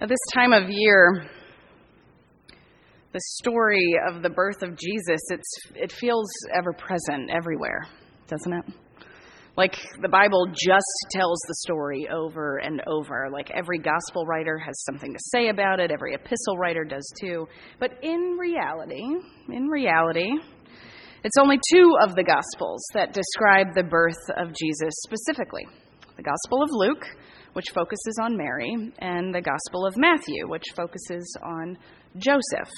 At this time of year, the story of the birth of Jesus, it's, it feels ever present everywhere, doesn't it? Like the Bible just tells the story over and over. Like every gospel writer has something to say about it, every epistle writer does too. But in reality, in reality, it's only two of the gospels that describe the birth of Jesus specifically the Gospel of Luke which focuses on Mary, and the Gospel of Matthew, which focuses on Joseph.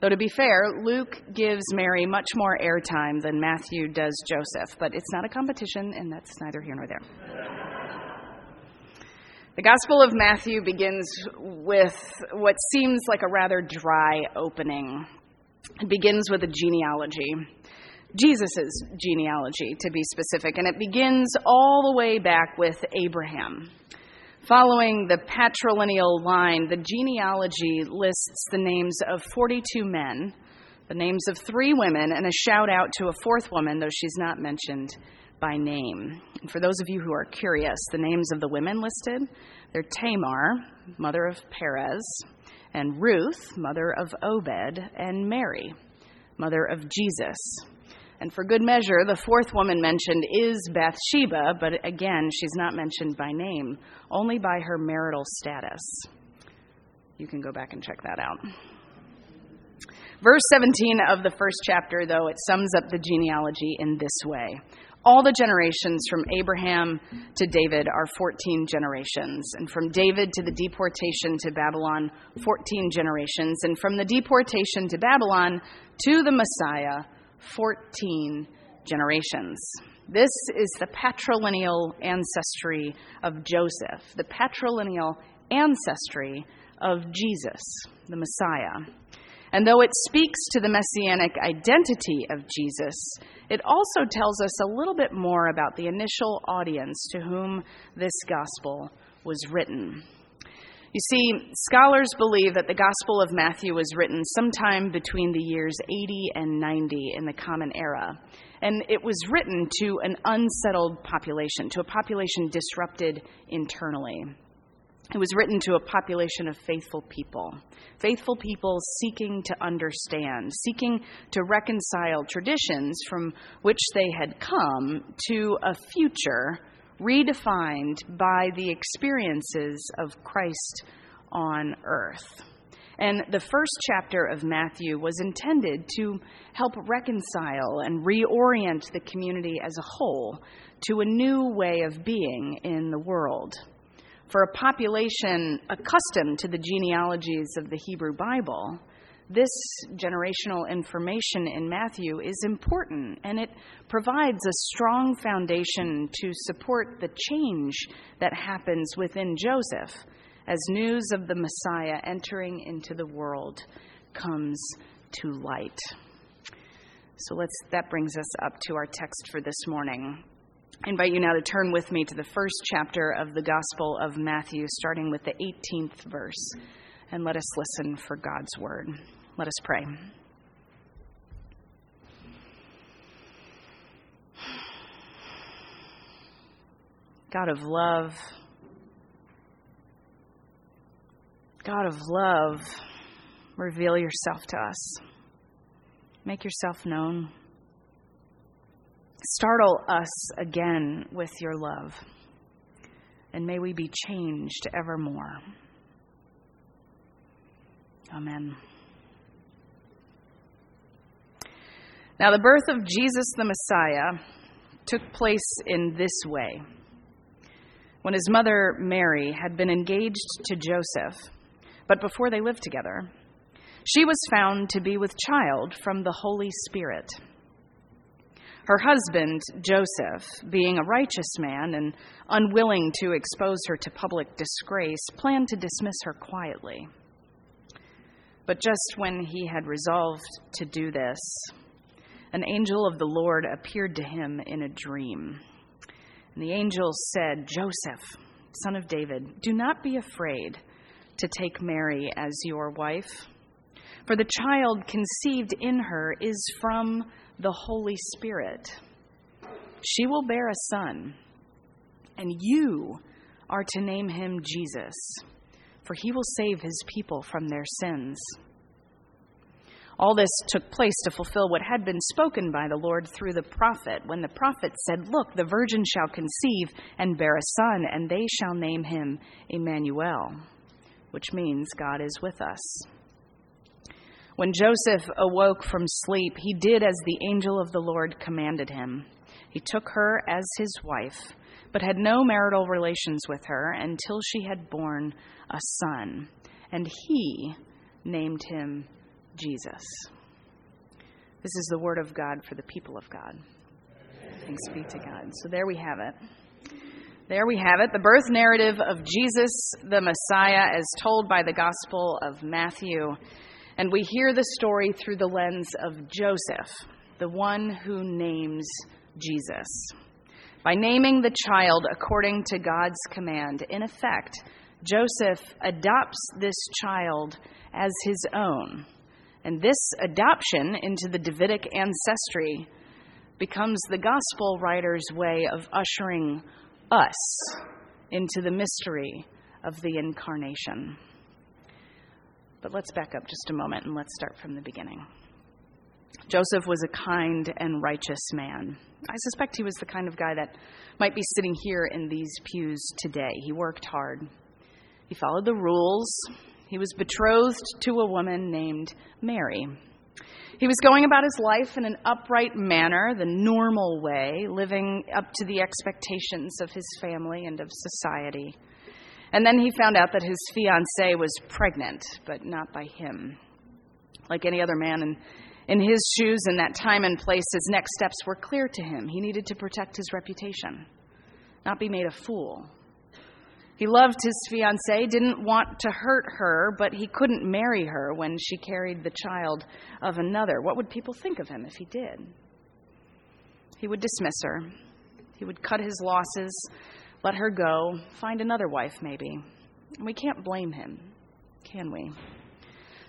Though to be fair, Luke gives Mary much more airtime than Matthew does Joseph, but it's not a competition, and that's neither here nor there. The Gospel of Matthew begins with what seems like a rather dry opening. It begins with a genealogy. Jesus' genealogy, to be specific, and it begins all the way back with Abraham. Following the patrilineal line, the genealogy lists the names of 42 men, the names of three women, and a shout out to a fourth woman, though she's not mentioned by name. And for those of you who are curious, the names of the women listed, they're Tamar, mother of Perez, and Ruth, mother of Obed, and Mary, mother of Jesus. And for good measure, the fourth woman mentioned is Bathsheba, but again, she's not mentioned by name, only by her marital status. You can go back and check that out. Verse 17 of the first chapter, though, it sums up the genealogy in this way. All the generations from Abraham to David are 14 generations, and from David to the deportation to Babylon, 14 generations, and from the deportation to Babylon to the Messiah, 14 generations. This is the patrilineal ancestry of Joseph, the patrilineal ancestry of Jesus, the Messiah. And though it speaks to the messianic identity of Jesus, it also tells us a little bit more about the initial audience to whom this gospel was written. You see, scholars believe that the Gospel of Matthew was written sometime between the years 80 and 90 in the Common Era. And it was written to an unsettled population, to a population disrupted internally. It was written to a population of faithful people, faithful people seeking to understand, seeking to reconcile traditions from which they had come to a future redefined by the experiences of Christ on earth. And the first chapter of Matthew was intended to help reconcile and reorient the community as a whole to a new way of being in the world. For a population accustomed to the genealogies of the Hebrew Bible, this generational information in Matthew is important and it provides a strong foundation to support the change that happens within Joseph as news of the Messiah entering into the world comes to light. So let's that brings us up to our text for this morning. I invite you now to turn with me to the first chapter of the Gospel of Matthew, starting with the 18th verse, and let us listen for God's word. Let us pray. God of love, God of love, reveal yourself to us. Make yourself known. Startle us again with your love, and may we be changed evermore. Amen. Now, the birth of Jesus the Messiah took place in this way. When his mother, Mary, had been engaged to Joseph, but before they lived together, she was found to be with child from the Holy Spirit. Her husband, Joseph, being a righteous man and unwilling to expose her to public disgrace, planned to dismiss her quietly. But just when he had resolved to do this, an angel of the Lord appeared to him in a dream. And the angel said, Joseph, son of David, do not be afraid to take Mary as your wife, for the child conceived in her is from the Holy Spirit. She will bear a son, and you are to name him Jesus for he will save his people from their sins. All this took place to fulfill what had been spoken by the Lord through the prophet, when the prophet said, Look, the virgin shall conceive and bear a son, and they shall name him Emmanuel, which means God is with us. When Joseph awoke from sleep, he did as the angel of the Lord commanded him. He took her as his wife, but had no marital relations with her until she had borne a son, and he named him Jesus. This is the word of God for the people of God. Thanks be to God. So there we have it. There we have it, the birth narrative of Jesus the Messiah as told by the Gospel of Matthew. And we hear the story through the lens of Joseph, the one who names Jesus. By naming the child according to God's command, in effect, Joseph adopts this child as his own and this adoption into the Davidic ancestry becomes the gospel writer's way of ushering us into the mystery of the incarnation. But let's back up just a moment and let's start from the beginning. Joseph was a kind and righteous man. I suspect he was the kind of guy that might be sitting here in these pews today. He worked hard, he followed the rules, he was betrothed to a woman named Mary. He was going about his life in an upright manner, the normal way, living up to the expectations of his family and of society. And then he found out that his fiancee was pregnant, but not by him. Like any other man in, in his shoes in that time and place, his next steps were clear to him. He needed to protect his reputation, not be made a fool. He loved his fiancee, didn't want to hurt her, but he couldn't marry her when she carried the child of another. What would people think of him if he did? He would dismiss her. He would cut his losses, let her go, find another wife maybe. We can't blame him, can we?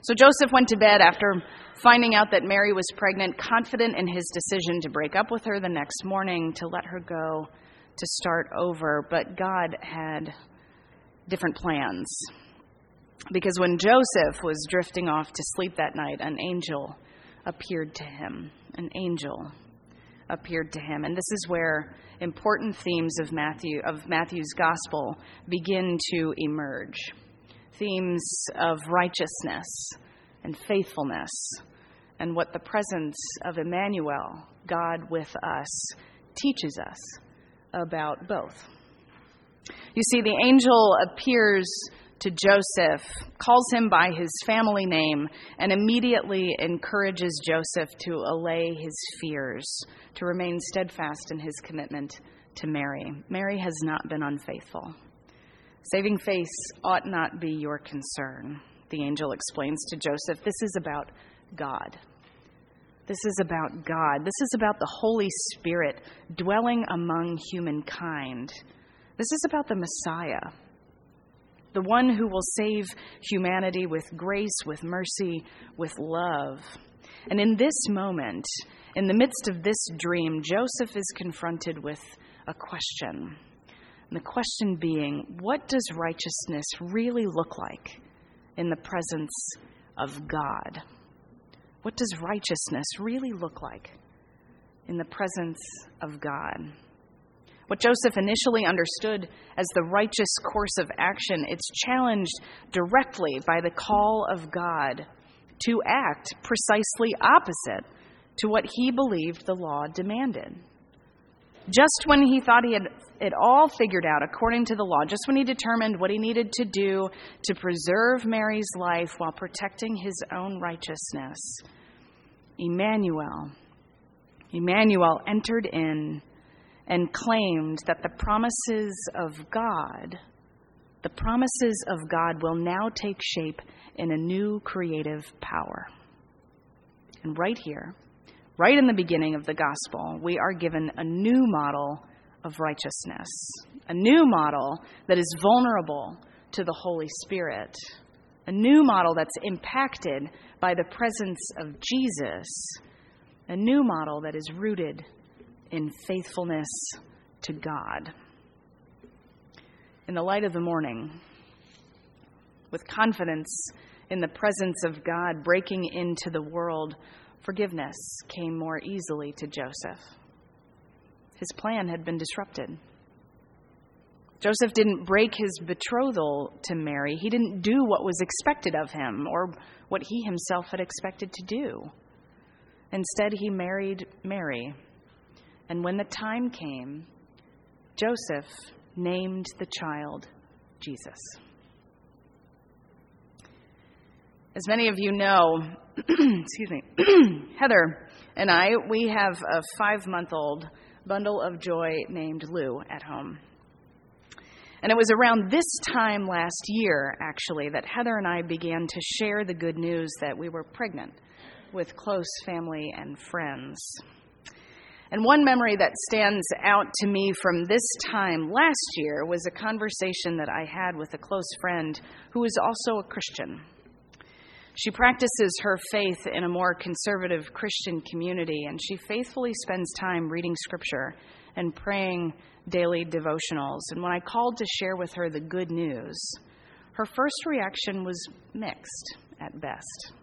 So Joseph went to bed after finding out that Mary was pregnant, confident in his decision to break up with her the next morning, to let her go, to start over. But God had different plans. Because when Joseph was drifting off to sleep that night, an angel appeared to him. An angel appeared to him. And this is where important themes of Matthew of Matthew's gospel begin to emerge. Themes of righteousness and faithfulness and what the presence of Emmanuel, God with us, teaches us about both. You see, the angel appears to Joseph, calls him by his family name, and immediately encourages Joseph to allay his fears, to remain steadfast in his commitment to Mary. Mary has not been unfaithful. Saving face ought not be your concern, the angel explains to Joseph. This is about God. This is about God. This is about the Holy Spirit dwelling among humankind this is about the Messiah, the one who will save humanity with grace, with mercy, with love. And in this moment, in the midst of this dream, Joseph is confronted with a question. And the question being, what does righteousness really look like in the presence of God? What does righteousness really look like in the presence of God? What Joseph initially understood as the righteous course of action, it's challenged directly by the call of God to act precisely opposite to what he believed the law demanded. Just when he thought he had it all figured out according to the law, just when he determined what he needed to do to preserve Mary's life while protecting his own righteousness, Emmanuel, Emmanuel entered in and claimed that the promises of God, the promises of God will now take shape in a new creative power. And right here, right in the beginning of the gospel, we are given a new model of righteousness, a new model that is vulnerable to the Holy Spirit, a new model that's impacted by the presence of Jesus, a new model that is rooted in faithfulness to God. In the light of the morning, with confidence in the presence of God breaking into the world, forgiveness came more easily to Joseph. His plan had been disrupted. Joseph didn't break his betrothal to Mary. He didn't do what was expected of him or what he himself had expected to do. Instead, he married Mary. And when the time came, Joseph named the child Jesus. As many of you know, excuse me, Heather and I, we have a five month old bundle of joy named Lou at home. And it was around this time last year, actually, that Heather and I began to share the good news that we were pregnant with close family and friends. And one memory that stands out to me from this time last year was a conversation that I had with a close friend who is also a Christian. She practices her faith in a more conservative Christian community, and she faithfully spends time reading scripture and praying daily devotionals. And when I called to share with her the good news, her first reaction was mixed at best.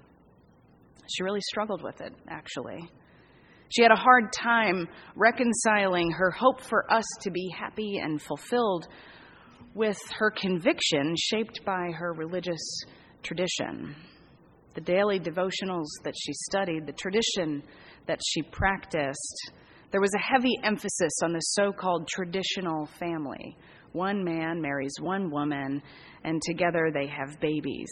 She really struggled with it, actually. She had a hard time reconciling her hope for us to be happy and fulfilled with her conviction shaped by her religious tradition. The daily devotionals that she studied, the tradition that she practiced, there was a heavy emphasis on the so called traditional family. One man marries one woman, and together they have babies.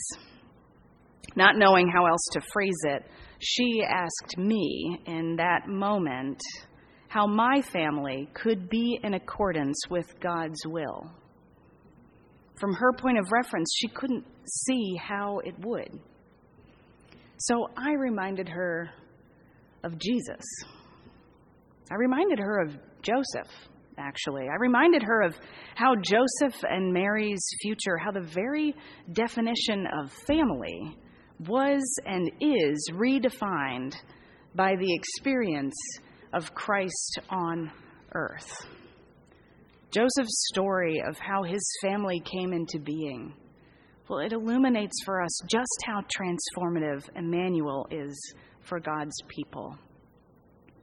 Not knowing how else to phrase it, she asked me in that moment how my family could be in accordance with God's will. From her point of reference, she couldn't see how it would. So I reminded her of Jesus. I reminded her of Joseph, actually. I reminded her of how Joseph and Mary's future, how the very definition of family was and is redefined by the experience of Christ on earth. Joseph's story of how his family came into being, well, it illuminates for us just how transformative Emmanuel is for God's people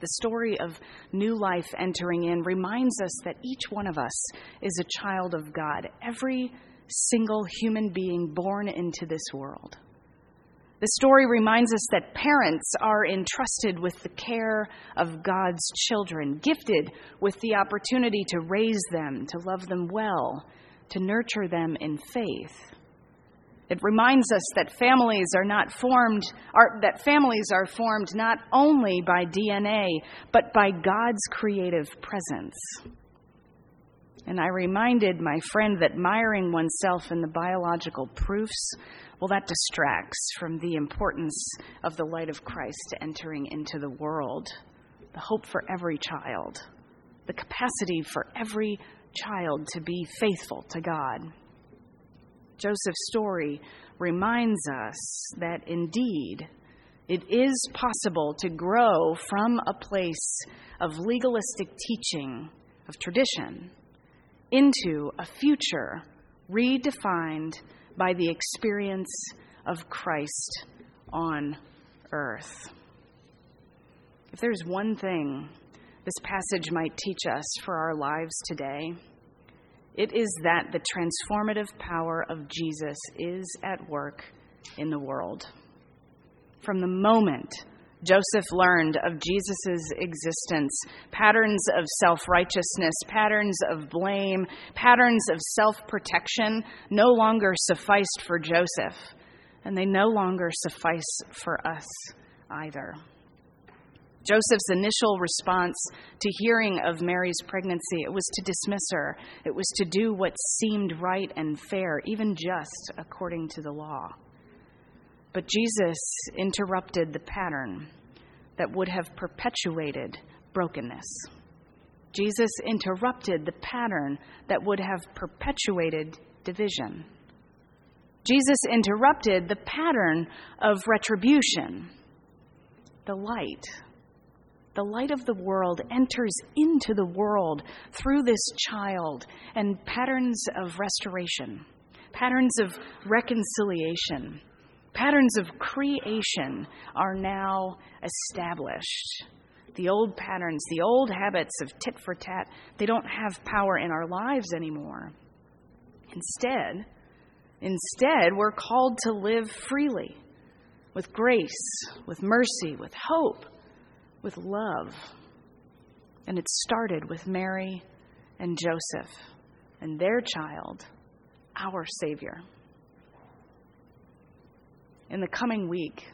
the story of new life entering in reminds us that each one of us is a child of God, every single human being born into this world. The story reminds us that parents are entrusted with the care of God's children, gifted with the opportunity to raise them, to love them well, to nurture them in faith. It reminds us that families are not formed, are, that families are formed not only by DNA, but by God's creative presence. And I reminded my friend that miring oneself in the biological proofs, well, that distracts from the importance of the light of Christ entering into the world, the hope for every child, the capacity for every child to be faithful to God. Joseph's story reminds us that indeed it is possible to grow from a place of legalistic teaching, of tradition, into a future redefined by the experience of Christ on earth. If there's one thing this passage might teach us for our lives today, it is that the transformative power of Jesus is at work in the world. From the moment Joseph learned of Jesus' existence, patterns of self righteousness, patterns of blame, patterns of self protection no longer sufficed for Joseph, and they no longer suffice for us either. Joseph's initial response to hearing of Mary's pregnancy, it was to dismiss her. It was to do what seemed right and fair, even just according to the law. But Jesus interrupted the pattern that would have perpetuated brokenness. Jesus interrupted the pattern that would have perpetuated division. Jesus interrupted the pattern of retribution. The light the light of the world enters into the world through this child and patterns of restoration, patterns of reconciliation, patterns of creation are now established. The old patterns, the old habits of tit for tat, they don't have power in our lives anymore. Instead, instead, we're called to live freely with grace, with mercy, with hope, with love. And it started with Mary and Joseph and their child, our Savior. In the coming week,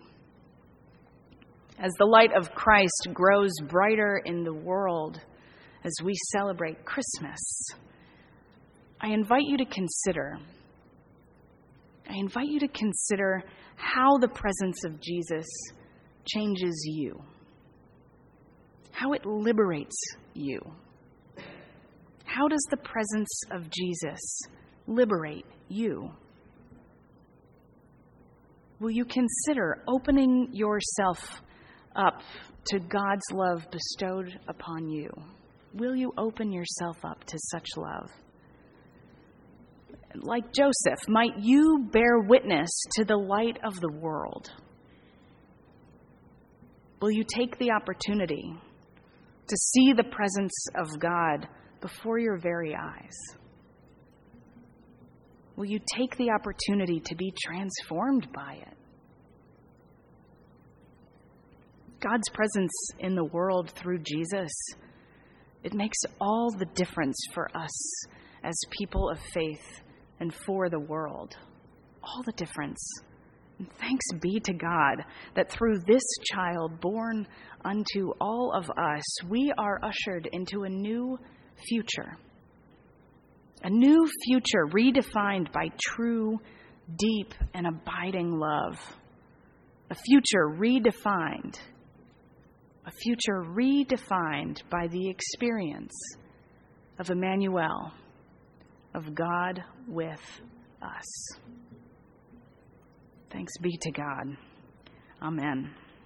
as the light of Christ grows brighter in the world as we celebrate Christmas, I invite you to consider. I invite you to consider how the presence of Jesus changes you, how it liberates you. How does the presence of Jesus liberate you? Will you consider opening yourself up to God's love bestowed upon you? Will you open yourself up to such love? Like Joseph, might you bear witness to the light of the world? Will you take the opportunity to see the presence of God before your very eyes? Will you take the opportunity to be transformed by it? God's presence in the world through Jesus, it makes all the difference for us as people of faith and for the world. All the difference. And thanks be to God that through this child born unto all of us, we are ushered into a new future. A new future redefined by true, deep, and abiding love. A future redefined. A future redefined by the experience of Emmanuel, of God with us. Thanks be to God. Amen.